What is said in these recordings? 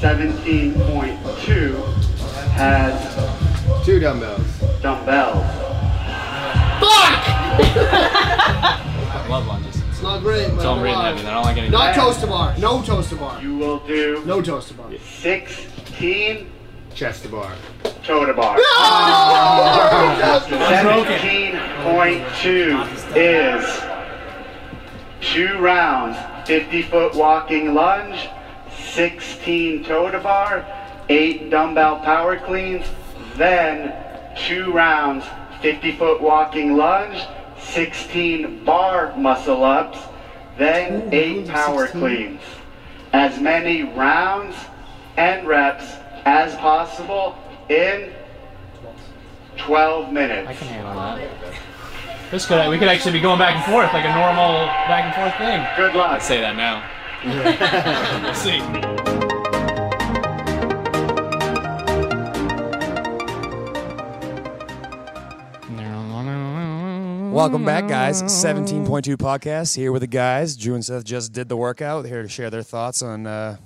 17.2 has Two dumbbells. dumbbells. I love lunges. It's not great, but So I'm I'm reading heavy. I don't like anything. Not toes to bar. No toes to bar. You will do No toes to bar. 16 Chest to bar. toe to bar. 17.2 is two rounds, 50 foot walking lunge, 16 toe to bar, eight dumbbell power cleans, then two rounds, 50 foot walking lunge, 16 bar muscle ups, then eight power cleans. As many rounds and reps as possible in 12 minutes. I can handle that. This could we could actually be going back and forth like a normal back and forth thing. Good luck. I'd say that now. We'll see. Welcome back, guys. 17.2 podcast here with the guys. Drew and Seth just did the workout. Here to share their thoughts on uh,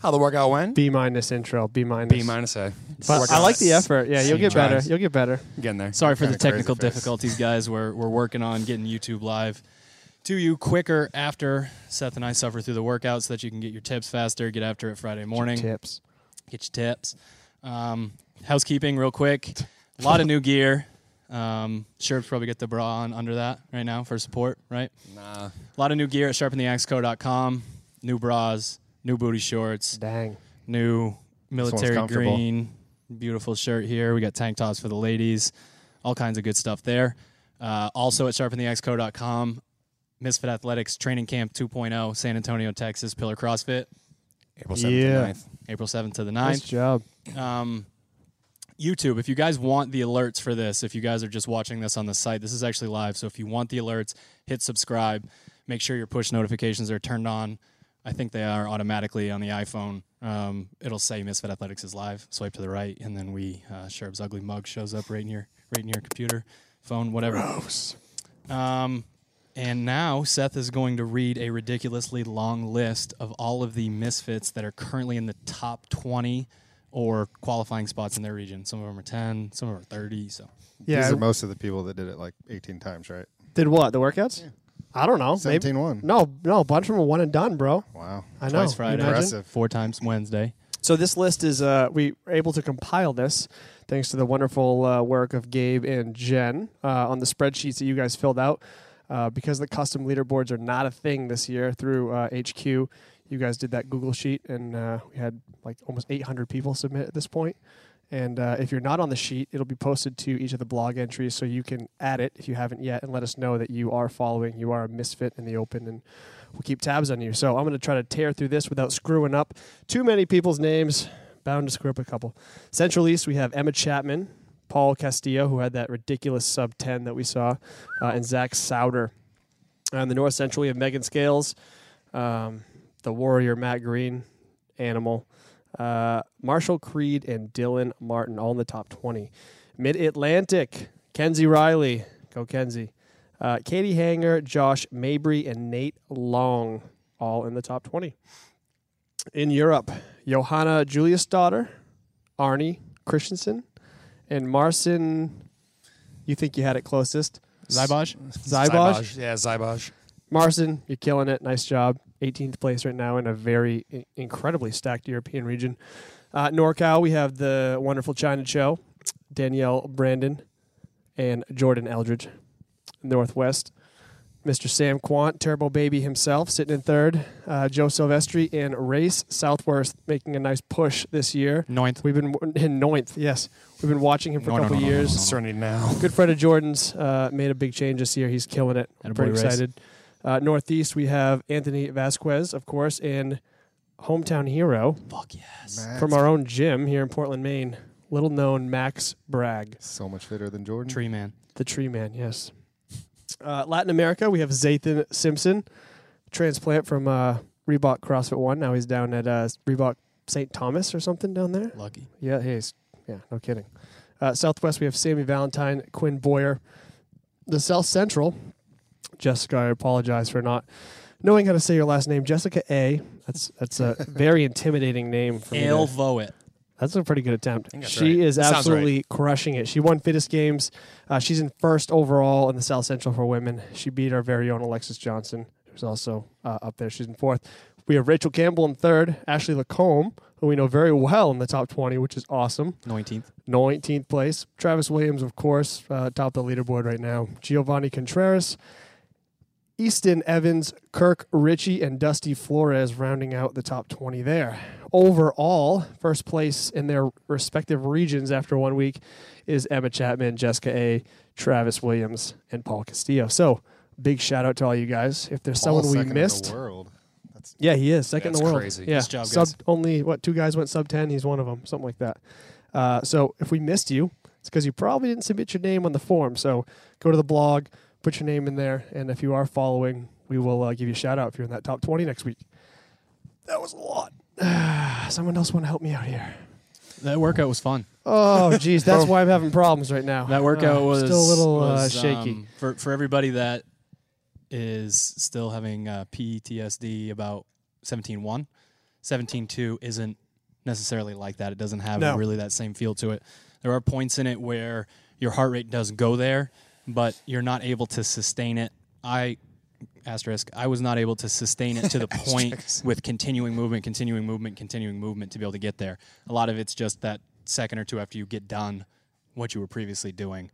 how the workout went. B minus intro. B minus. B minus A. But I like the effort. Yeah, you'll get better. You'll get better. Getting there. Sorry for the Kinda crazy technical face. difficulties, guys. We're we're working on getting YouTube live to you quicker after Seth and I suffer through the workout so that you can get your tips faster, get after it Friday morning. Tips. get your tips. Um, housekeeping, real quick. A lot of new gear. Um, Sherps probably get the bra on under that right now for support, right? Nah. A lot of new gear at sharpentheaxeco.com. New bras, new booty shorts, Dang. new military green, beautiful shirt here. We got tank tops for the ladies, all kinds of good stuff there. Uh, also at sharpentheaxeco.com, Misfit Athletics Training Camp 2.0, San Antonio, Texas, Pillar CrossFit, April 7th Yeah. to 9th. April 7th to the 9th. Nice job. um, YouTube, if you guys want the alerts for this, if you guys are just watching this on the site, this is actually live. So if you want the alerts, hit subscribe. Make sure your push notifications are turned on. I think they are automatically on the iPhone. Um, it'll say Misfit Athletics is live. Swipe to the right, and then we uh, Sherp's ugly mug shows up right in your right in your computer, phone, whatever. Um, and now Seth is going to read a ridiculously long list of all of the misfits that are currently in the top 20 or qualifying spots in their region. Some of them are 10, some of them are 30. So Yeah. These are most of the people that did it like 18 times, right? Did what? The workouts? I don't know. Maybe. 17 1. No, no. A bunch of them are one and done, bro. Wow. I know. twice Friday, imagine? Impressive. four times Wednesday. So this list is uh, we were able to compile this thanks to the wonderful uh, work of Gabe and Jen uh, on the spreadsheets that you guys filled out. Uh, because the custom leaderboards are not a thing this year through uh, HQ, you guys did that Google sheet, and uh, we had like almost 800 people submit at this point. And uh, if you're not on the sheet, it'll be posted to each of the blog entries, so you can add it if you haven't yet, and let us know that you are following, you are a misfit in the open, and we'll keep tabs on you. So I'm going to try to tear through this without screwing up too many people's names. Bound to screw up a couple. Central East, we have Emma Chapman, Paul Castillo, who had that ridiculous sub 10 that we saw, uh, and Zach Souder. On the North Central, we have Megan Scales, um, the Warrior Matt Green, Animal, uh, Marshall Creed, and Dylan Martin, all in the top 20. Mid Atlantic, Kenzie Riley, go Kenzie. Uh, Katie Hanger, Josh Mabry, and Nate Long, all in the top 20. In Europe, Johanna Julius daughter, Arnie Christensen, and Marcin. You think you had it closest? Zybaj? Zybaj. Yeah, Zybaj. Marcin, you're killing it. Nice job. 18th place right now in a very i- incredibly stacked European region. Uh, NorCal, we have the wonderful Chyna Cho, Danielle Brandon, and Jordan Eldridge. Northwest, Mr. Sam Kwant, Turbo Baby himself, sitting in third. Uh, Joe Silvestri and Race Southworth making a nice push this year. Ninth. We've been in ninth, yes. We've been watching him for No, a couple no, no, no, years. no, no. Serenity now. Good friend of Jordan's uh, made a big change this year. He's killing it. I'm Attaboy, pretty Race. excited. Uh, Northeast, we have Anthony Vasquez, of course, and hometown hero Fuck yes. Max. from our own gym here in Portland, Maine. Little known Max Bragg, So much fitter than Jordan. Tree man. the tree man, yes. Uh, Latin America, we have Zathan Simpson, transplant from uh, Reebok CrossFit One. Now he's down at uh, Reebok St. Thomas or something down there. Lucky. Yeah, he is. Yeah, no kidding. Uh, Southwest, we have Sammy Valentine, Quinn Boyer. The South Central, Jessica, I apologize for not knowing how to say your last name, Jessica A. That's that's a very intimidating name for me. Ale to- Voet. That's a pretty good attempt. that's She right. is Sounds absolutely crushing it. She won fittest games. Uh, she's in first overall in the South Central for women. She beat our very own Alexis Johnson, who's also uh, up there. She's in fourth. We have Rachel Campbell in third. Ashley Lacombe, who we know very well in the top 20, which is awesome. 19th. 19th place. Travis Williams, of course, uh, top of the leaderboard right now. Giovanni Contreras, Easton Evans, Kirk Ritchie, and Dusty Flores rounding out the top 20 there. Overall, first place in their respective regions after one week is Emma Chapman, Jessica A., Travis Williams, and Paul Castillo. So, big shout out to all you guys. If there's Paul's someone we second in missed, the world. Yeah, he is second in That's the world. crazy. Yeah, Nice job, sub guys. only what two guys went sub ten. He's one of them, something like that. Uh, so if we missed you, it's because you probably didn't submit your name on the form. So go to the blog, put your name in there, and if you are following, we will uh, give you a shout out if you're in that top twenty next week. That was a lot. Someone else want to help me out here? That workout was fun. Oh, geez, that's why I'm having problems right now. That workout Uh, was still a little was, uh, shaky. um, for for everybody that is still having uh, PTSD about 17.1. 17.2 isn't necessarily like that. It doesn't have No. really that same feel to it. There are points in it where your heart rate does go there, but you're not able to sustain it. I asterisk I was not able to sustain it to the point with continuing movement, continuing movement, continuing movement to be able to get there. A lot of it's just that second or two after you get done what you were previously doing,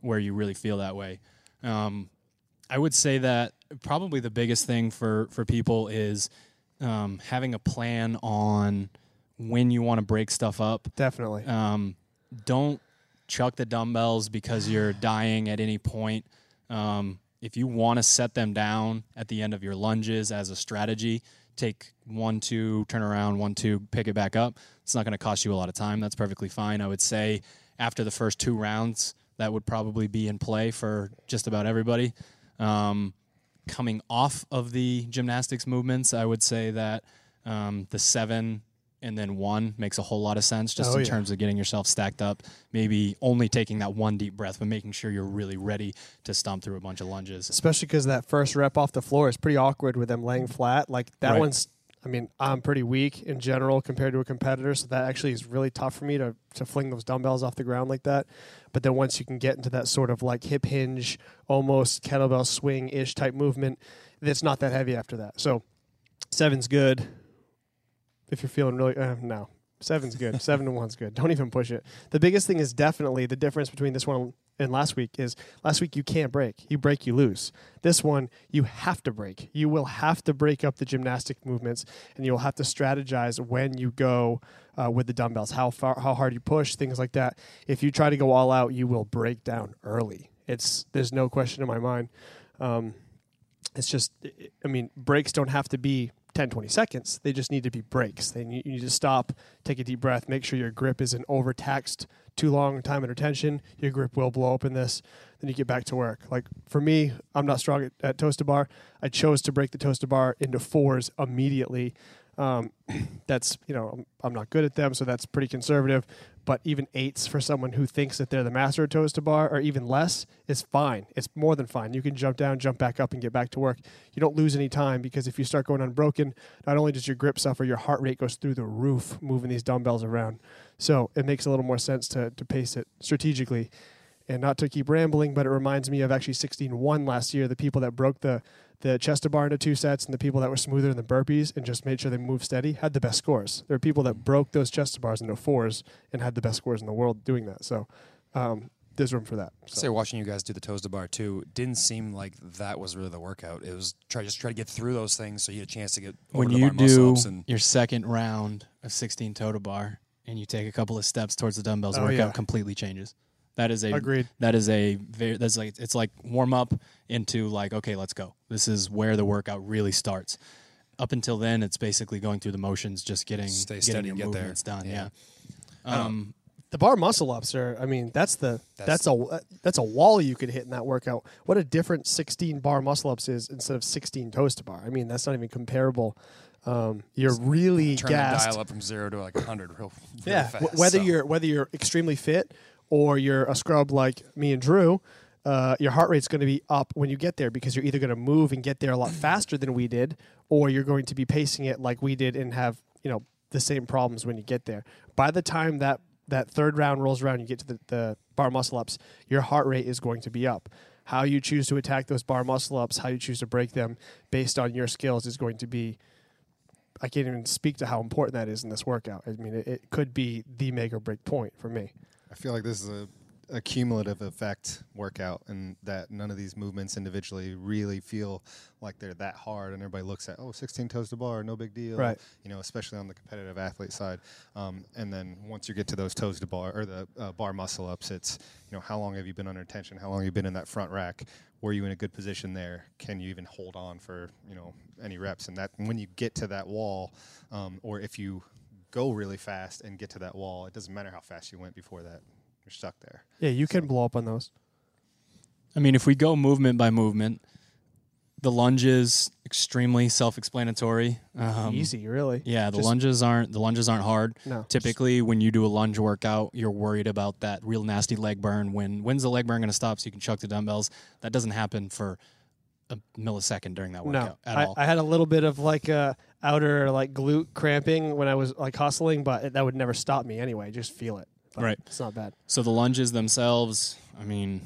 where you really feel that way. Um, I would say that probably the biggest thing for for people is um, having a plan on when you want to break stuff up. Definitely. Um, don't chuck the dumbbells because you're dying at any point. Um, if you want to set them down at the end of your lunges as a strategy, take one, two, turn around, one, two, pick it back up. It's not going to cost you a lot of time. That's perfectly fine. I would say after the first two rounds, that would probably be in play for just about everybody. Um, coming off of the gymnastics movements, I would say that um, the seven and then one makes a whole lot of sense just Oh, in yeah. terms of getting yourself stacked up. Maybe only taking that one deep breath, but making sure you're really ready to stomp through a bunch of lunges. especially because that first rep off the floor is pretty awkward with them laying flat. Like that Right. one's. I mean, I'm pretty weak in general compared to a competitor, so that actually is really tough for me to to fling those dumbbells off the ground like that. But then once you can get into that sort of like hip hinge, almost kettlebell swing ish type movement, it's not that heavy after that. So seven's good. If you're feeling really uh, no. Seven's good. Seven to one's good. Don't even push it. The biggest thing is definitely the difference between this one and last week is last week you can't break. You break, you lose. This one you have to break. You will have to break up the gymnastic movements, and you'll have to strategize when you go uh, with the dumbbells, how far, how hard you push, things like that. If you try to go all out, you will break down early. It's there's no question in my mind. Um, it's just i mean breaks don't have to be 10 20 seconds. They just need to be breaks. They need, you need to stop take a deep breath make sure your grip isn't overtaxed too long time and attention. Your grip will blow up in this. Then you get back to work. Like for me i'm not strong at, at toes to bar. I chose to break the toes to bar into fours immediately. Um, that's you know I'm, I'm not good at them so that's pretty conservative but even eights for someone who thinks that they're the master of toes to bar or even less is fine. It's more than fine. You can jump down jump back up and get back to work. You don't lose any time because if you start going unbroken not only does your grip suffer your heart rate goes through the roof moving these dumbbells around. So it makes a little more sense to, to pace it strategically. And not to keep rambling, but it reminds me of actually 16-1 last year. The people that broke the the chest to bar into two sets and the people that were smoother in the burpees and just made sure they moved steady had the best scores. There are people that broke those chest to bars into fours and had the best scores in the world doing that. So um, there's room for that. So. Say watching you guys do the toes to bar too didn't seem like that was really the workout. It was try just try to get through those things so you had a chance to get over when the you bar do and your second round of 16 toe to bar and you take a couple of steps towards the dumbbells, Oh, workout yeah. completely changes. That is a Agreed. That is a very that's like it's like warm up into like okay, let's go. This is where the workout really starts. Up until then, it's basically going through the motions, just getting Stay getting steady your and get there. movements done. Yeah. Yeah. Um, The bar muscle ups are. I mean, that's the that's, That's- a that's a wall you could hit in that workout. What a different 16 bar muscle ups is instead of 16 toes to bar. I mean, that's not even comparable. Um, you're really turn the gassed. dial up from zero to like hundred real, real yeah, fast. whether so. you're whether you're extremely fit or you're a scrub like me and Drew, uh, your heart rate's going to be up when you get there because you're either going to move and get there a lot faster than we did, or you're going to be pacing it like we did and have you know the same problems when you get there. By the time that that third round rolls around, you get to the, the bar muscle ups, your heart rate is going to be up. How you choose to attack those bar muscle ups, how you choose to break them based on your skills is going to be I can't even speak to how important that is in this workout. I mean, it, it could be the make or break point for me. I feel like this is a, a cumulative effect workout, and that none of these movements individually really feel like they're that hard. And everybody looks at, oh, 16 toes to bar, no big deal. Right. You know, especially on the competitive athlete side. Um, and then once you get to those toes to bar or the uh, bar muscle ups, it's, you know, how long have you been under tension? How long have you been in that front rack? Were you in a good position there? Can you even hold on for, you know, any reps? And that when you get to that wall, um, or if you go really fast and get to that wall, it doesn't matter how fast you went before that. You're stuck there. Yeah, you can blow up on those. I mean, if we go movement by movement, the lunges extremely self-explanatory. Um, Easy, really. Yeah, the Just- lunges aren't the lunges aren't hard. No. Typically, when you do a lunge workout, you're worried about that real nasty leg burn. When when's the leg burn going to stop so you can chuck the dumbbells? That doesn't happen for a millisecond during that No, workout at I, all. I had a little bit of like uh, outer like glute cramping when I was like hustling, but it, that would never stop me anyway. Just feel it. But Right. It's not bad. so the lunges themselves, I mean,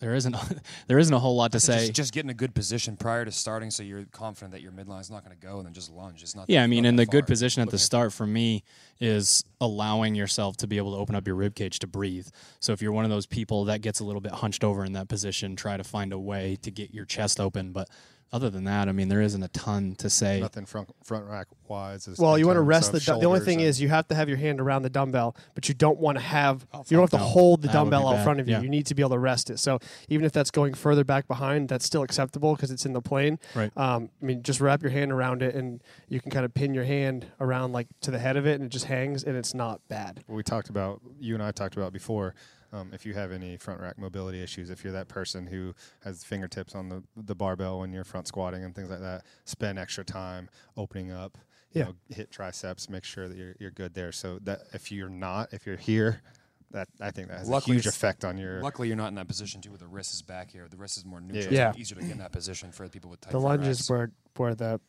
there isn't there isn't a whole lot to say. Just, just get in a good position prior to starting, so you're confident that your midline is not going to go, and then just lunge. It's not. Yeah, that- I mean, not and that the good position at the start for me is allowing yourself to be able to open up your rib cage to breathe. So if you're one of those people that gets a little bit hunched over in that position, try to find a way to get your chest open. But other than that, I mean, there isn't a ton to say. Nothing front front rack wise. Is Well, you want to rest the. Du- the only thing is, you have to have your hand around the dumbbell, but you don't want to have. Oh, you don't have to hold the That dumbbell out bad. front of you. Yeah. You need to be able to rest it. So even if that's going further back behind, that's still acceptable because it's in the plane. Right. Um, I mean, just wrap your hand around it, and you can kind of pin your hand around like to the head of it, and it just hangs, and it's not bad. what we talked about, you and I talked about before. Um, if you have any front rack mobility issues, if you're that person who has fingertips on the the barbell when you're front squatting and things like that, spend extra time opening up. You Yeah. know, hit triceps, make sure that you're you're good there. So that if you're not, if you're here, that I think that has Luckily a huge effect on your. Luckily, you're not in that position too, where the wrist is back here. The wrist is more neutral. Yeah. so easier to get in that position for people with tight The front lunges racks. were were the.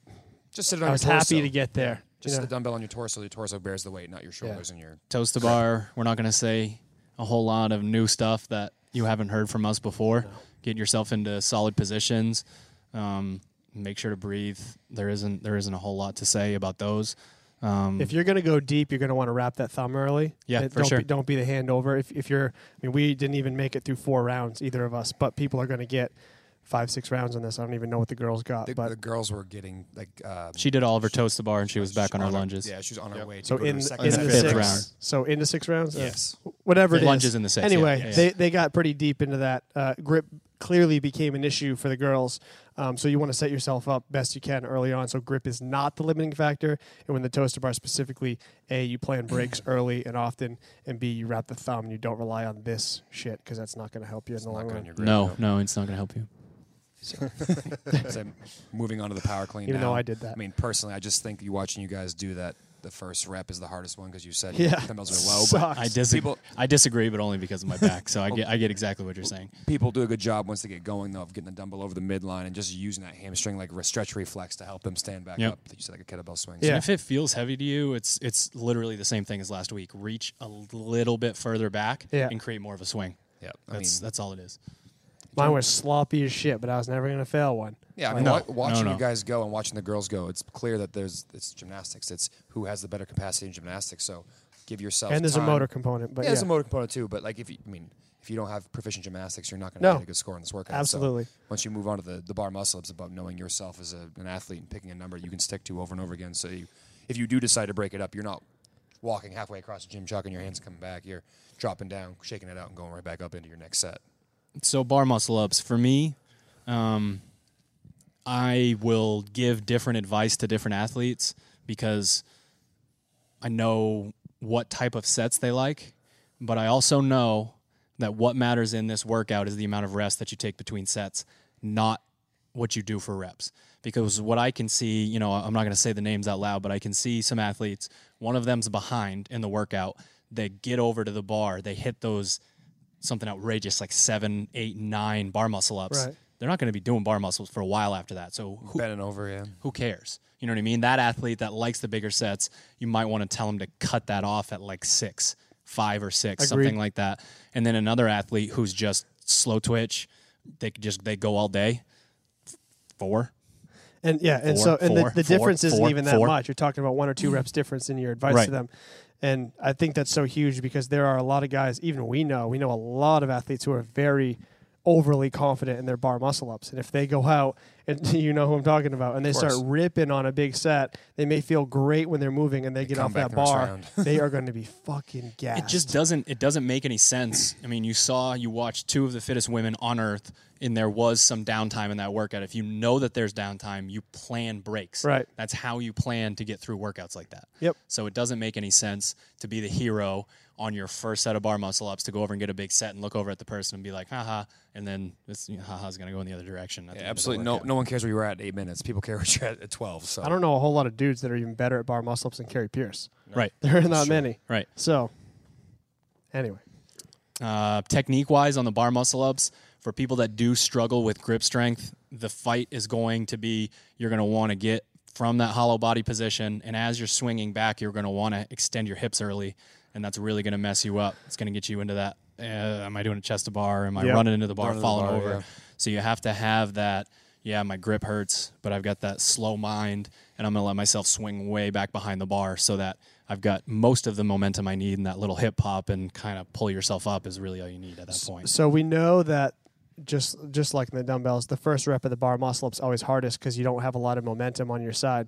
Just sit it on I was torso. happy to get there. Just you know? the dumbbell on your torso. Your torso bears the weight, not your shoulders and your. Toes to bar. We're not going to say a whole lot of new stuff that you haven't heard from us before. Get yourself into solid positions. Um, make sure to breathe. There isn't there isn't a whole lot to say about those. Um, If you're going to go deep, you're going to want to wrap that thumb early. Yeah, Uh, for don't sure. Be, don't be the hand over. If, if you're, I mean, we didn't even make it through four rounds, either of us, but people are going to get five, six rounds on this. I don't even know what the girls got, The, but the girls were getting like. Um, she did all of her toes to bar and she was back on her her- lunges. Yeah, she was on her Yep. way. To so go to in her in second the in the set. fifth six, round. so into six rounds. Uh, Yes. whatever it is. Lunges in the six, Anyway, yeah, yeah. they they got pretty deep into that. Uh, grip clearly became an issue for the girls. Um, so you want to set yourself up best you can early on. So grip is not the limiting factor. And when the toes to bar specifically, a you plan breaks early and often, and b you wrap the thumb. and You don't rely on this shit because that's not going to help you It's in the long good on run. your grip, No, no, it's not going to help you. So moving on to the power clean. Even now. though I did that. I mean, personally, I just think you watching you guys do that. The first rep is the hardest one because you said Yeah, dumbbells are low. But I disagree. People- I disagree, but only because of my back. So I get I get exactly what you're saying. people do a good job once they get going though of getting the dumbbell over the midline and just using that hamstring like stretch reflex to help them stand back Yep. up. You said like a kettlebell swing. Yeah. And if it feels heavy to you, it's it's literally the same thing as last week. Reach a little bit further back Yeah. and create more of a swing. yeah. I That's mean, that's all it is. Mine was sloppy as shit, but I was never going to fail one. yeah. I mean, No, wa- watching no, you guys go and watching the girls go, it's clear that there's it's gymnastics. It's who has the better capacity in gymnastics. So give yourself And there's time. a motor component, but yeah, yeah, there's a motor component too. But like if you, I mean, if you don't have proficient gymnastics, you're not going to No. get a good score in this workout. So Absolutely. once you move on to the, the bar muscle, it's about knowing yourself as a, an athlete and picking a number you can stick to over and over again. So you, if you do decide to break it up, you're not walking halfway across the gym, chucking your hands, coming back. You're dropping down, shaking it out, and going right back up into your next set. So bar muscle ups for me, um, I will give different advice to different athletes because I know what type of sets they like, but I also know that what matters in this workout is the amount of rest that you take between sets, not what you do for reps. Because what I can see, you know, I'm not going to say the names out loud, but I can see some athletes, one of them's behind in the workout, they get over to the bar, they hit those something outrageous like seven, eight, nine bar muscle ups, Right. they're not going to be doing bar muscles for a while after that. So who, Bending over, yeah. who cares? You know what I mean? That athlete that likes the bigger sets, you might want to tell him to cut that off at like six, five or six, Agreed. something like that. And then another athlete who's just slow twitch, they could just they go all day. Four. And yeah, and Four, so and four, the, the four, difference isn't four, even that four. much. You're talking about one or two reps difference in your advice Right. to them. And I think that's so huge because there are a lot of guys, even we know, we know a lot of athletes who are very overly confident in their bar muscle ups. And if they go out and you know who I'm talking about, and they start ripping on a big set, they may feel great when they're moving and they get off that bar. they are going to be fucking gassed. It just doesn't it doesn't make any sense. I mean, you saw you watched two of the fittest women on earth and there was some downtime in that workout. If you know that there's downtime, you plan breaks. Right. That's how you plan to get through workouts like that. Yep. So it doesn't make any sense to be the hero on your first set of bar muscle ups to go over and get a big set and look over at the person and be like, haha, and then this you know, haha's gonna go in the other direction. Yeah, the absolutely. No, no one cares where you were at eight minutes. People care what you're at at twelve. So I don't know a whole lot of dudes that are even better at bar muscle ups than Kari Pearce. Right. There are not many. Right. So, anyway. Uh, technique wise on the bar muscle ups, for people that do struggle with grip strength, the fight is going to be you're going to want to get from that hollow body position. And as you're swinging back, you're going to want to extend your hips early. And that's really going to mess you up. It's going to get you into that. Uh, am I doing a chest to bar? Am I Yeah. running into the bar, Running into the falling bar, over? yeah. So you have to have that. Yeah, my grip hurts, but I've got that slow mind, and I'm going to let myself swing way back behind the bar so that I've got most of the momentum I need, and that little hip hop and kind of pull yourself up is really all you need at that point. So we know that just just like in the dumbbells, the first rep of the bar muscle up's always hardest because you don't have a lot of momentum on your side.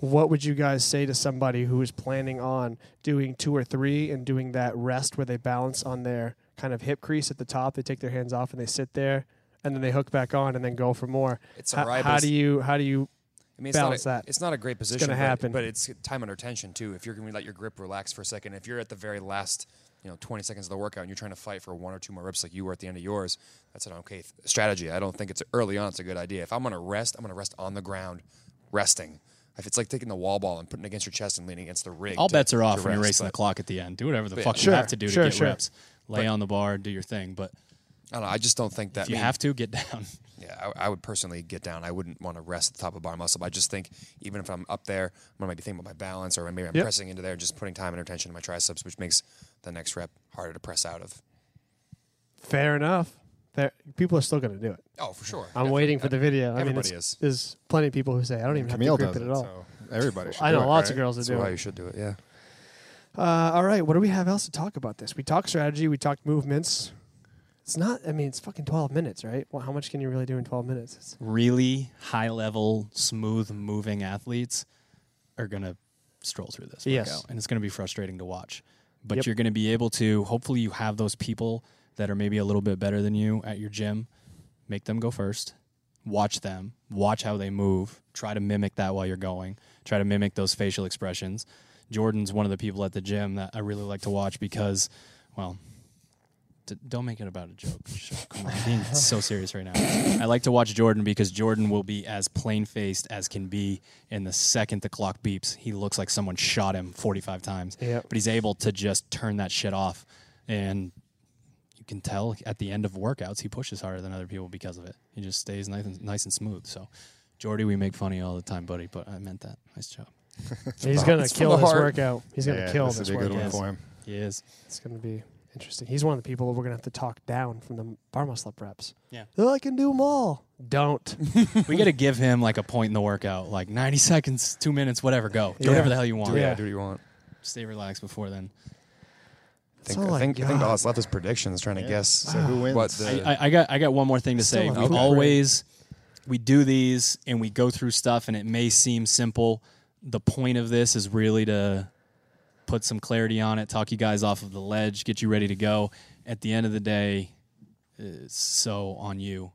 What would you guys say to somebody who is planning on doing two or three and doing that rest where they balance on their kind of hip crease at the top? They take their hands off and they sit there, and then they hook back on and then go for more. It's How- alright, how do you how do you I mean, it's not, balance a, that. it's not a great position. gonna but- happen. But, it's time under tension too. If you're going to let your grip relax for a second, if you're at the very last, you know, 20 seconds of the workout and you're trying to fight for one or two more reps like you were at the end of yours, that's an okay th- strategy. I don't think it's early on. It's a good idea. If I'm going to rest, I'm going to rest on the ground, resting. If it's like taking the wall ball and putting it against your chest and leaning against the rig, All to- bets are off when you're rest, racing the clock at the end. Do whatever the fuck Sure, you have to do to get sure. reps. Lay on the bar, do your thing. But I don't know. I just don't think that. if you mean, have to, get down. Yeah, I, I would personally get down. I wouldn't want to rest at the top of bar muscle. But I just think even if I'm up there, I might be thinking about my balance, or maybe I'm Yep. pressing into there and just putting time and attention to my triceps, which makes the next rep harder to press out of. fair enough? Fair, people are still going to do it. Oh, for sure. I'm waiting for the video. I mean, Everybody it's, is. there's plenty of people who say I don't even Camille have to does grip it, it at all. so everybody should I do know it, lots of right? girls that That's do why it. you should do it. Yeah. Uh, all right, what do we have else to talk about this? We talked strategy, we talked movements. It's not. I mean, it's fucking twelve minutes, right? Well, how much can you really do in twelve minutes? It's, Really high level, smooth moving athletes are going to stroll through this Yes. workout. And it's going to be frustrating to watch. But Yep. you're going to be able to, hopefully, you have those people that are maybe a little bit better than you at your gym. Make them go first. Watch them. Watch how they move. Try to mimic that while you're going. Try to mimic those facial expressions. Jordan's one of the people at the gym that I really like to watch because, well, d- don't make it about a joke. Come on, I'm being so serious right now. I like to watch Jordan because Jordan will be as plain faced as can be. In the second the clock beeps, he looks like someone shot him 45 times. Yep. But he's able to just turn that shit off. And can tell at the end of workouts, he pushes harder than other people because of it. He just stays nice and, nice and smooth. So, Jordy, we make fun of you all the time, buddy, but I meant that. Nice job. he's gonna it's kill this heart. workout. He's gonna Yeah, kill this this would be a good one for him. He is. It's gonna be interesting. He's one of the people we're gonna have to talk down from the bar muscle up reps. Yeah. Oh, I can do them all. Don't. we got to give him like a point in the workout, like 90 seconds, two minutes, whatever, go. Do Yeah. whatever the hell you want. Yeah. yeah. do what you want. Stay relaxed before then. I think, all I I think, I think got. all that's left is predictions, trying to guess So who wins? what the. I, I, I got I got one more thing to say. We always we do these and we go through stuff and it may seem simple. The point of this is really to put some clarity on it, talk you guys off of the ledge, get you ready to go. At the end of the day, it's so on you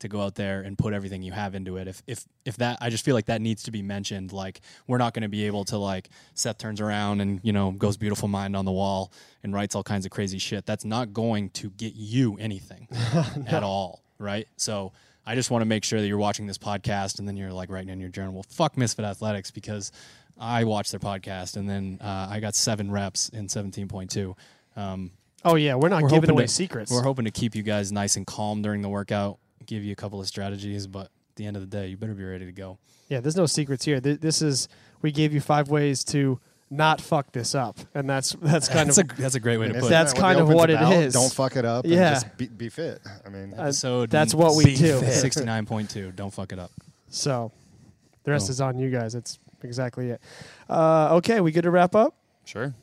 to go out there and put everything you have into it. If if if that I just feel like that needs to be mentioned. Like we're not going to be able to like Seth turns around and you know goes beautiful mind on the wall and writes all kinds of crazy shit. That's not going to get you anything at all, right? So I just want to make sure that you're watching this podcast and then you're like writing in your journal, well, fuck Misfit Athletics because I watched their podcast and then uh, I got seven reps in 17.2. Um, Oh yeah, we're not We're giving away to- secrets. We're hoping to keep you guys nice and calm during the workout, give you a couple of strategies, but at the end of the day, you better be ready to go. Yeah, there's no secrets here. This is we gave you five ways to not fuck this up, and that's that's kind That's of a that's a great way to put isn't it. That's that kind of what it is. Don't fuck it up. Yeah. And just be, be fit. I mean, Uh, Episode that's what we do. 69.2. Don't fuck it up. so. The rest Oh. is on you guys. That's exactly it. Uh, okay, we good to wrap up? Sure.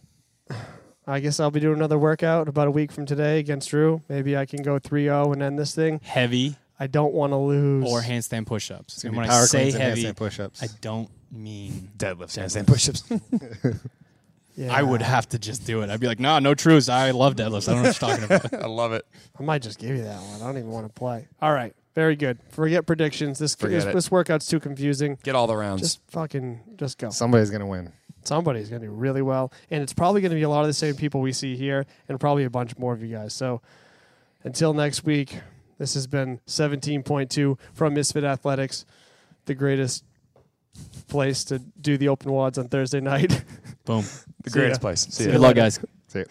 I guess I'll be doing another workout about a week from today against Drew. Maybe I can go 3-0 and end this thing. Heavy I don't want to lose. or handstand push-ups. it's And gonna when I say heavy, push-ups. I don't mean Deadlifts, handstand push-ups. Yeah. I would have to just do it. I'd be like, no, no truths. I love deadlifts. I don't know what you're talking about. I love it. I might just give you that one. I don't even want to play. All right, very good. Forget predictions. This Forget this, it. this workout's too confusing. Get all the rounds. Just fucking just go. Somebody's gonna win. Somebody's going to do really well, and it's probably going to be a lot of the same people we see here, and probably a bunch more of you guys. So until next week, this has been 17.2 from Misfit Athletics, the greatest place to do the open WODs on Thursday night. Boom. the See ya. greatest place. See See ya. ya. Good luck, guys. See ya.